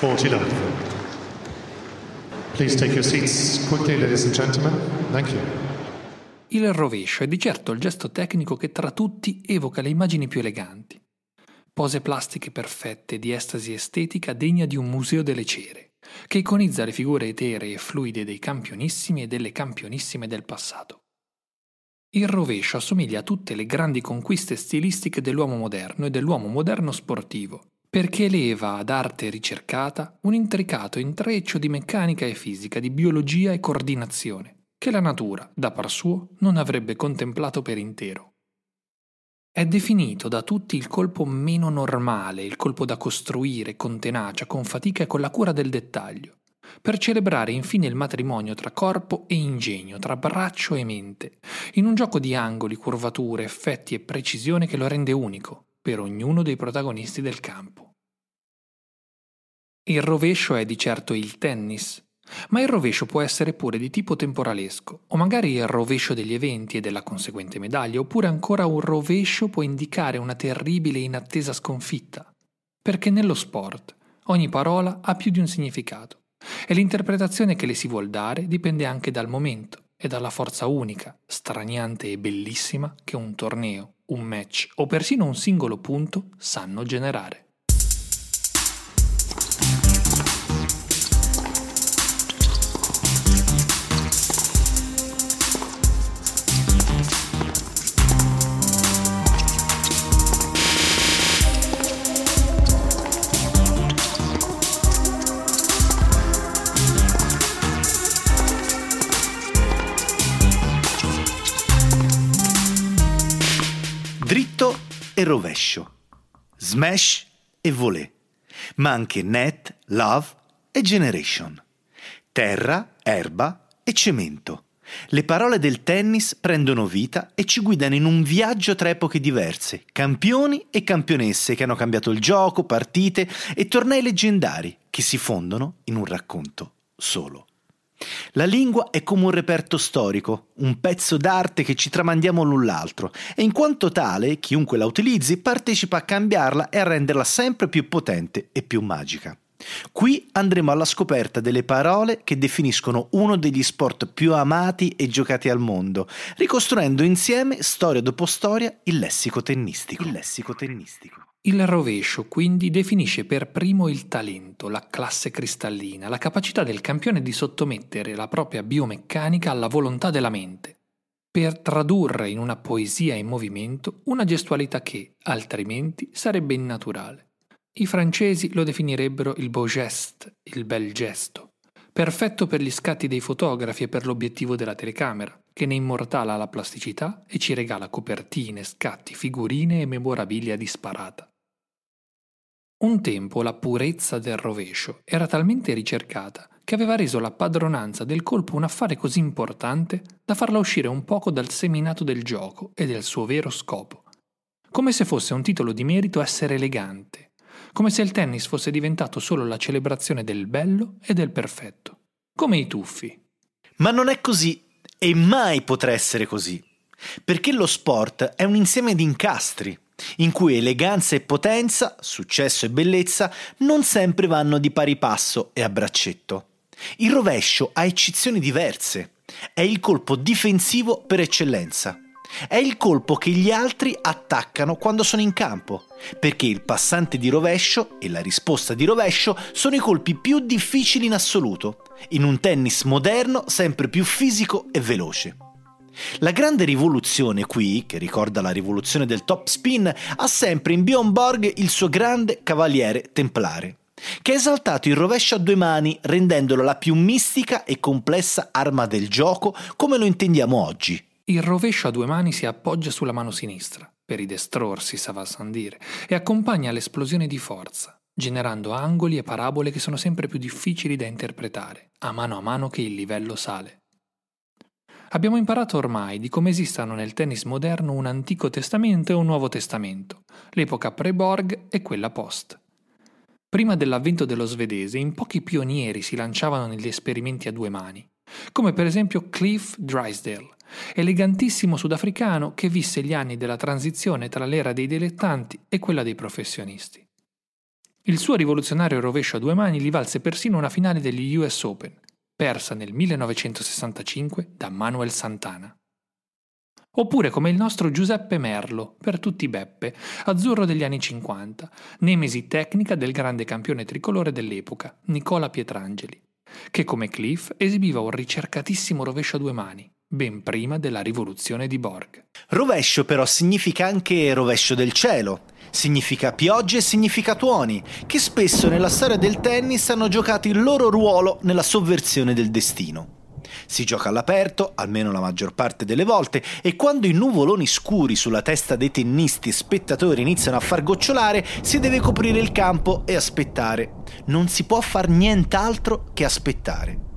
Forty love. Please take your seats quickly, ladies and gentlemen. Thank you. Il rovescio è di certo il gesto tecnico che tra tutti evoca le immagini più eleganti. Pose plastiche perfette di estasi estetica degna di un museo delle cere, che iconizza le figure eteree e fluide dei campionissimi e delle campionissime del passato. Il rovescio assomiglia a tutte le grandi conquiste stilistiche dell'uomo moderno e dell'uomo moderno sportivo, perché eleva ad arte ricercata un intricato intreccio di meccanica e fisica, di biologia e coordinazione, che la natura, da par suo, non avrebbe contemplato per intero. È definito da tutti il colpo meno normale, il colpo da costruire con tenacia, con fatica e con la cura del dettaglio, per celebrare infine il matrimonio tra corpo e ingegno, tra braccio e mente, in un gioco di angoli, curvature, effetti e precisione che lo rende unico per ognuno dei protagonisti del campo. Il rovescio è di certo il tennis, ma il rovescio può essere pure di tipo temporalesco, o magari il rovescio degli eventi e della conseguente medaglia, oppure ancora un rovescio può indicare una terribile e inattesa sconfitta, perché nello sport ogni parola ha più di un significato e l'interpretazione che le si vuol dare dipende anche dal momento e dalla forza unica, straniante e bellissima che un torneo, un match o persino un singolo punto sanno generare. E rovescio, smash e volée, ma anche net, love e generation, terra, erba e cemento. Le parole del tennis prendono vita e ci guidano in un viaggio tra epoche diverse, campioni e campionesse che hanno cambiato il gioco, partite e tornei leggendari che si fondono in un racconto solo. La lingua è come un reperto storico, un pezzo d'arte che ci tramandiamo l'un l'altro e in quanto tale chiunque la utilizzi partecipa a cambiarla e a renderla sempre più potente e più magica. Qui andremo alla scoperta delle parole che definiscono uno degli sport più amati e giocati al mondo, ricostruendo insieme, storia dopo storia, il lessico tennistico. Il lessico tennistico. Il rovescio quindi definisce per primo il talento, la classe cristallina, la capacità del campione di sottomettere la propria biomeccanica alla volontà della mente, per tradurre in una poesia in movimento una gestualità che, altrimenti, sarebbe innaturale. I francesi lo definirebbero il beau geste, il bel gesto, perfetto per gli scatti dei fotografi e per l'obiettivo della telecamera, che ne immortala la plasticità e ci regala copertine, scatti, figurine e memorabilia disparata. Un tempo la purezza del rovescio era talmente ricercata che aveva reso la padronanza del colpo un affare così importante da farla uscire un poco dal seminato del gioco e del suo vero scopo. Come se fosse un titolo di merito essere elegante, come se il tennis fosse diventato solo la celebrazione del bello e del perfetto, come i tuffi. Ma non è così e mai potrà essere così, perché lo sport è un insieme di incastri in cui eleganza e potenza, successo e bellezza non sempre vanno di pari passo e a braccetto. Il rovescio ha eccezioni diverse. È il colpo difensivo per eccellenza. È il colpo che gli altri attaccano quando sono in campo, perché il passante di rovescio e la risposta di rovescio sono i colpi più difficili in assoluto, in un tennis moderno sempre più fisico e veloce. La grande rivoluzione qui, che ricorda la rivoluzione del top spin, ha sempre in Bjorn Borg il suo grande cavaliere templare, che ha esaltato il rovescio a due mani rendendolo la più mistica e complessa arma del gioco come lo intendiamo oggi. Il rovescio a due mani si appoggia sulla mano sinistra, per i destrorsi, sa dire, e accompagna l'esplosione di forza, generando angoli e parabole che sono sempre più difficili da interpretare, a mano a mano che il livello sale. Abbiamo imparato ormai di come esistano nel tennis moderno un Antico Testamento e un Nuovo Testamento, l'epoca pre-Borg e quella post. Prima dell'avvento dello svedese, in pochi pionieri si lanciavano negli esperimenti a due mani, come per esempio Cliff Drysdale, elegantissimo sudafricano che visse gli anni della transizione tra l'era dei dilettanti e quella dei professionisti. Il suo rivoluzionario rovescio a due mani gli valse persino una finale degli US Open, persa nel 1965 da Manuel Santana. Oppure come il nostro Giuseppe Merlo, per tutti Beppe, azzurro degli anni 50, nemesi tecnica del grande campione tricolore dell'epoca, Nicola Pietrangeli, che come Cliff esibiva un ricercatissimo rovescio a due mani, ben prima della rivoluzione di Borg. Rovescio però significa anche rovescio del cielo, significa piogge e significa tuoni, che spesso nella storia del tennis hanno giocato il loro ruolo nella sovversione del destino. Si gioca all'aperto, almeno la maggior parte delle volte, e quando i nuvoloni scuri sulla testa dei tennisti e spettatori iniziano a far gocciolare, si deve coprire il campo e aspettare. Non si può far nient'altro che aspettare.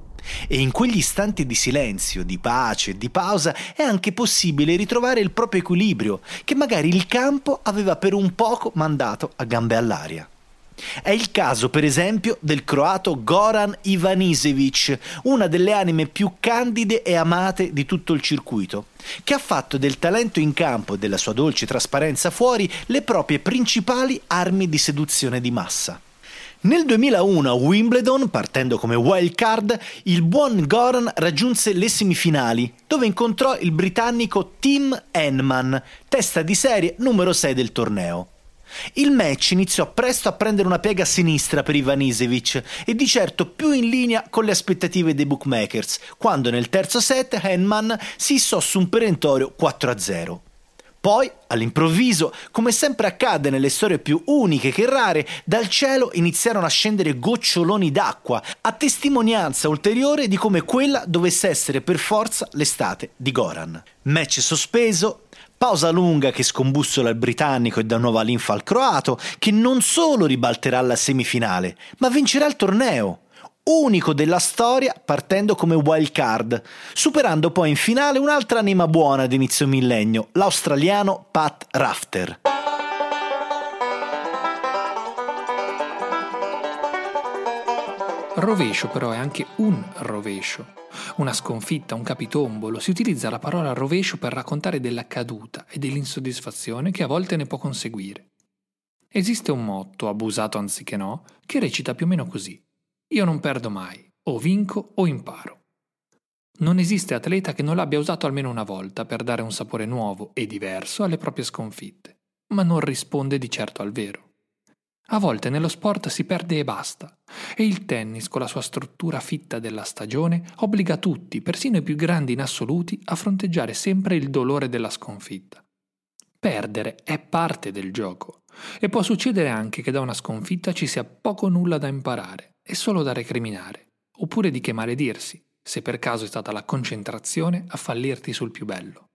E in quegli istanti di silenzio, di pace, di pausa è anche possibile ritrovare il proprio equilibrio, che magari il campo aveva per un poco mandato a gambe all'aria. È il caso, per esempio, del croato Goran Ivanisevic, una delle anime più candide e amate di tutto il circuito, che ha fatto del talento in campo e della sua dolce trasparenza fuori le proprie principali armi di seduzione di massa. Nel 2001 a Wimbledon, partendo come wild card, il buon Goran raggiunse le semifinali, dove incontrò il britannico Tim Henman, testa di serie numero 6 del torneo. Il match iniziò presto a prendere una piega sinistra per Ivanisevic e di certo più in linea con le aspettative dei bookmakers, quando nel terzo set Henman si issò su un perentorio 4-0. Poi, all'improvviso, come sempre accade nelle storie più uniche che rare, dal cielo iniziarono a scendere goccioloni d'acqua, a testimonianza ulteriore di come quella dovesse essere per forza l'estate di Goran. Match sospeso, pausa lunga che scombussola il britannico e dà nuova linfa al croato, che non solo ribalterà la semifinale, ma vincerà il torneo unico della storia partendo come wild card, superando poi in finale un'altra anima buona di inizio millennio, l'australiano Pat Rafter. Rovescio però è anche un rovescio. Una sconfitta, un capitombolo, si utilizza la parola rovescio per raccontare della caduta e dell'insoddisfazione che a volte ne può conseguire. Esiste un motto, abusato anziché no, che recita più o meno così. Io non perdo mai, o vinco o imparo. Non esiste atleta che non l'abbia usato almeno una volta per dare un sapore nuovo e diverso alle proprie sconfitte, ma non risponde di certo al vero. A volte nello sport si perde e basta, e il tennis, con la sua struttura fitta della stagione, obbliga tutti, persino i più grandi in assoluti, a fronteggiare sempre il dolore della sconfitta. Perdere è parte del gioco, e può succedere anche che da una sconfitta ci sia poco o nulla da imparare è solo da recriminare, oppure di che maledirsi, se per caso è stata la concentrazione a fallirti sul più bello.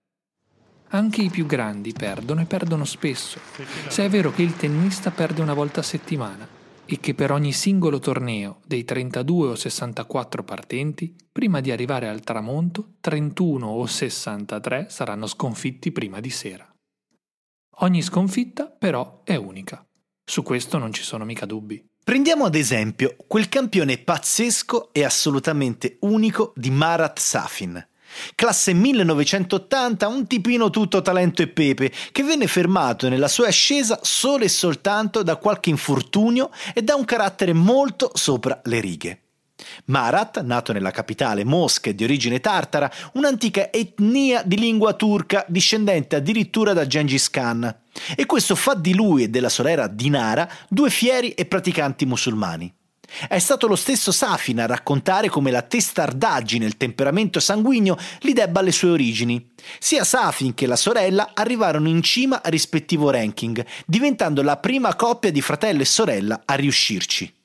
Anche i più grandi perdono e perdono spesso, se è vero che il tennista perde una volta a settimana e che per ogni singolo torneo dei 32 o 64 partenti, prima di arrivare al tramonto, 31 o 63 saranno sconfitti prima di sera. Ogni sconfitta però è unica. Su questo non ci sono mica dubbi. Prendiamo ad esempio quel campione pazzesco e assolutamente unico di Marat Safin. Classe 1980, un tipino tutto talento e pepe, che venne fermato nella sua ascesa solo e soltanto da qualche infortunio e da un carattere molto sopra le righe. Marat, nato nella capitale Mosca e di origine tartara, un'antica etnia di lingua turca discendente addirittura da Gengis Khan. E questo fa di lui e della sorella Dinara due fieri e praticanti musulmani. È stato lo stesso Safin a raccontare come la testardaggine e il temperamento sanguigno li debba alle sue origini. Sia Safin che la sorella arrivarono in cima al rispettivo ranking, diventando la prima coppia di fratello e sorella a riuscirci.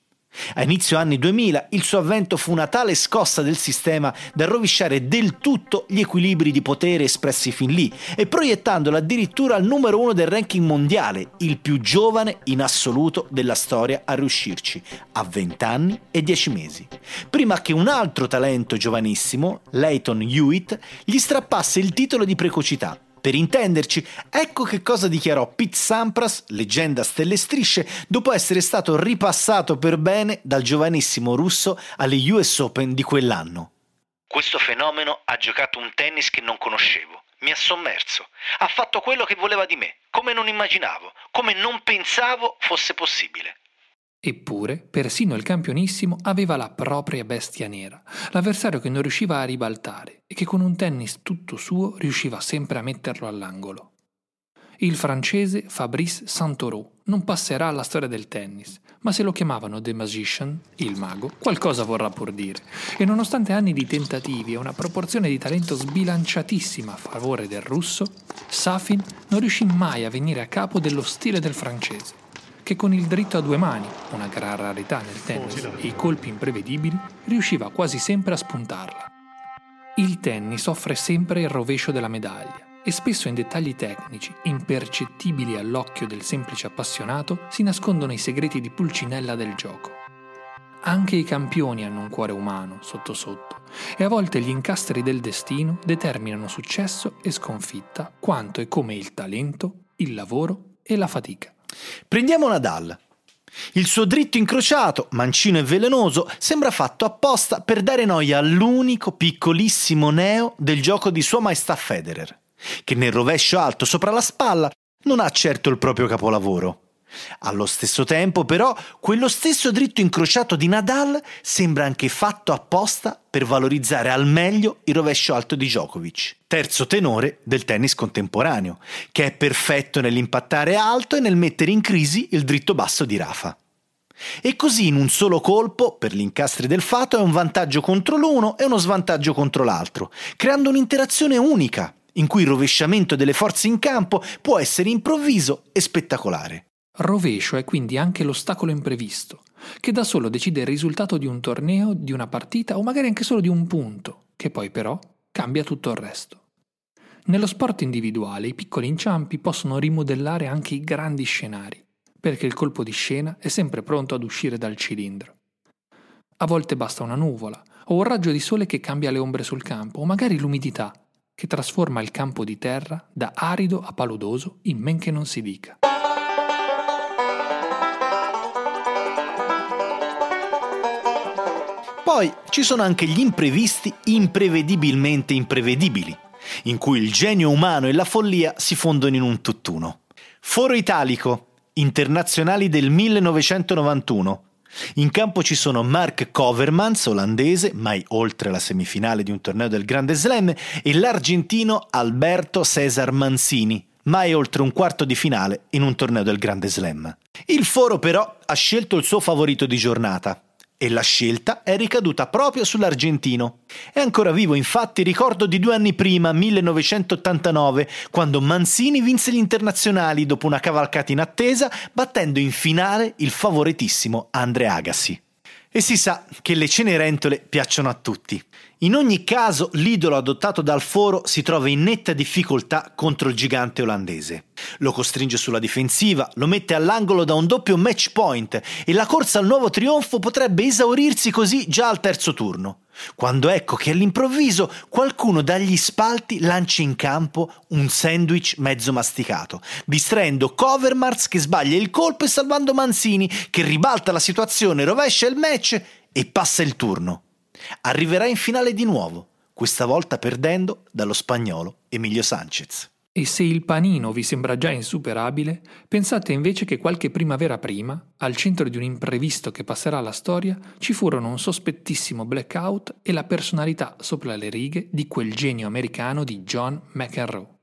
A inizio anni 2000 il suo avvento fu una tale scossa del sistema da rovesciare del tutto gli equilibri di potere espressi fin lì e proiettandolo addirittura al numero uno del ranking mondiale, il più giovane in assoluto della storia a riuscirci, a 20 anni e 10 mesi, prima che un altro talento giovanissimo, Leighton Hewitt, gli strappasse il titolo di precocità per intenderci, ecco che cosa dichiarò Pete Sampras, leggenda stelle strisce, dopo essere stato ripassato per bene dal giovanissimo russo alle US Open di quell'anno. Questo fenomeno ha giocato un tennis che non conoscevo. Mi ha sommerso. Ha fatto quello che voleva di me, come non immaginavo, come non pensavo fosse possibile. Eppure, persino il campionissimo aveva la propria bestia nera, l'avversario che non riusciva a ribaltare e che con un tennis tutto suo riusciva sempre a metterlo all'angolo. Il francese Fabrice Santoro non passerà alla storia del tennis, ma se lo chiamavano The Magician, il mago, qualcosa vorrà pur dire. E nonostante anni di tentativi e una proporzione di talento sbilanciatissima a favore del russo, Safin non riuscì mai a venire a capo dello stile del francese che con il dritto a due mani, una gran rarità nel tennis, e i colpi imprevedibili, riusciva quasi sempre a spuntarla. Il tennis offre sempre il rovescio della medaglia e spesso in dettagli tecnici, impercettibili all'occhio del semplice appassionato, si nascondono i segreti di pulcinella del gioco. Anche i campioni hanno un cuore umano, sotto sotto, e a volte gli incastri del destino determinano successo e sconfitta quanto e come il talento, il lavoro e la fatica. Prendiamo Nadal. Il suo dritto incrociato, mancino e velenoso, sembra fatto apposta per dare noia all'unico piccolissimo neo del gioco di Sua Maestà Federer, che nel rovescio alto sopra la spalla non ha certo il proprio capolavoro. Allo stesso tempo, però, quello stesso dritto incrociato di Nadal sembra anche fatto apposta per valorizzare al meglio il rovescio alto di Djokovic, terzo tenore del tennis contemporaneo, che è perfetto nell'impattare alto e nel mettere in crisi il dritto basso di Rafa. E così in un solo colpo, per gli incastri del fato, è un vantaggio contro l'uno e uno svantaggio contro l'altro, creando un'interazione unica, in cui il rovesciamento delle forze in campo può essere improvviso e spettacolare. Rovescio è quindi anche l'ostacolo imprevisto, che da solo decide il risultato di un torneo, di una partita o magari anche solo di un punto, che poi però cambia tutto il resto. Nello sport individuale i piccoli inciampi possono rimodellare anche i grandi scenari, perché il colpo di scena è sempre pronto ad uscire dal cilindro. A volte basta una nuvola, o un raggio di sole che cambia le ombre sul campo, o magari l'umidità, che trasforma il campo di terra da arido a paludoso in men che non si dica. Poi ci sono anche gli imprevisti imprevedibilmente imprevedibili, in cui il genio umano e la follia si fondono in un tutt'uno. Foro Italico, internazionali del 1991. In campo ci sono Mark Covermans, olandese, mai oltre la semifinale di un torneo del Grande Slam, e l'argentino Alberto Cesar Mancini, mai oltre un quarto di finale in un torneo del Grande Slam. Il Foro però ha scelto il suo favorito di giornata, e la scelta è ricaduta proprio sull'argentino. È ancora vivo infatti ricordo di due anni prima, 1989, quando Manzini vinse gli internazionali dopo una cavalcata in attesa, battendo in finale il favoritissimo Andre Agassi. E si sa che le cenerentole piacciono a tutti. In ogni caso, l'idolo adottato dal foro si trova in netta difficoltà contro il gigante olandese. Lo costringe sulla difensiva, lo mette all'angolo da un doppio match point e la corsa al nuovo trionfo potrebbe esaurirsi così già al terzo turno. Quando ecco che all'improvviso qualcuno dagli spalti lancia in campo un sandwich mezzo masticato, distraendo Covermars che sbaglia il colpo e salvando Manzini che ribalta la situazione, rovescia il match e passa il turno. Arriverà in finale di nuovo, questa volta perdendo dallo spagnolo Emilio Sanchez. E se il panino vi sembra già insuperabile, pensate invece che qualche primavera prima, al centro di un imprevisto che passerà alla storia, ci furono un sospettissimo blackout e la personalità sopra le righe di quel genio americano di John McEnroe.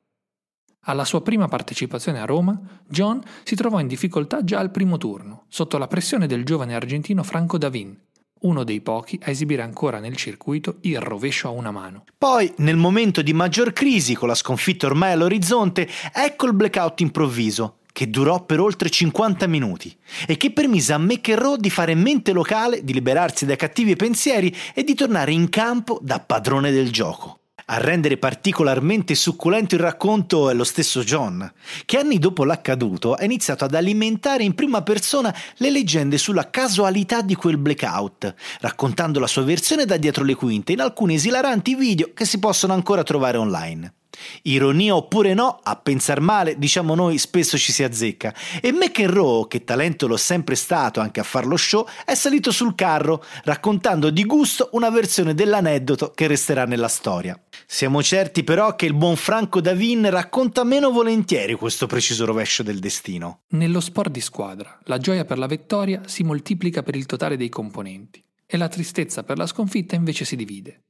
Alla sua prima partecipazione a Roma, John si trovò in difficoltà già al primo turno, sotto la pressione del giovane argentino Franco Davin, uno dei pochi a esibire ancora nel circuito il rovescio a una mano. Poi, nel momento di maggior crisi, con la sconfitta ormai all'orizzonte, ecco il blackout improvviso, che durò per oltre 50 minuti e che permise a McEnroe di fare mente locale, di liberarsi dai cattivi pensieri e di tornare in campo da padrone del gioco. A rendere particolarmente succulento il racconto è lo stesso John, che anni dopo l'accaduto ha iniziato ad alimentare in prima persona le leggende sulla casualità di quel blackout, raccontando la sua versione da dietro le quinte in alcuni esilaranti video che si possono ancora trovare online. Ironia oppure no, a pensar male, diciamo noi, spesso ci si azzecca. E McEnroe, che talento l'ho sempre stato anche a far lo show, è salito sul carro, raccontando di gusto una versione dell'aneddoto che resterà nella storia. Siamo certi però che il buon Franco Davin racconta meno volentieri questo preciso rovescio del destino. Nello sport di squadra, la gioia per la vittoria si moltiplica per il totale dei componenti e la tristezza per la sconfitta invece si divide.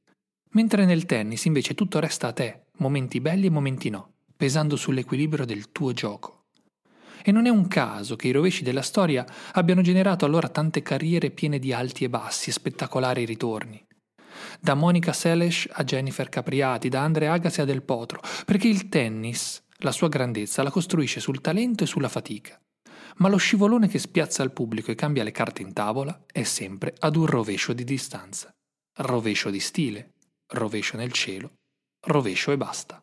Mentre nel tennis invece tutto resta a te, momenti belli e momenti no, pesando sull'equilibrio del tuo gioco. E non è un caso che i rovesci della storia abbiano generato allora tante carriere piene di alti e bassi e spettacolari ritorni. Da Monica Seles a Jennifer Capriati, da Andre Agassi a Del Potro, perché il tennis, la sua grandezza, la costruisce sul talento e sulla fatica. Ma lo scivolone che spiazza il pubblico e cambia le carte in tavola è sempre ad un rovescio di distanza, rovescio di stile, rovescio nel cielo, rovescio e basta.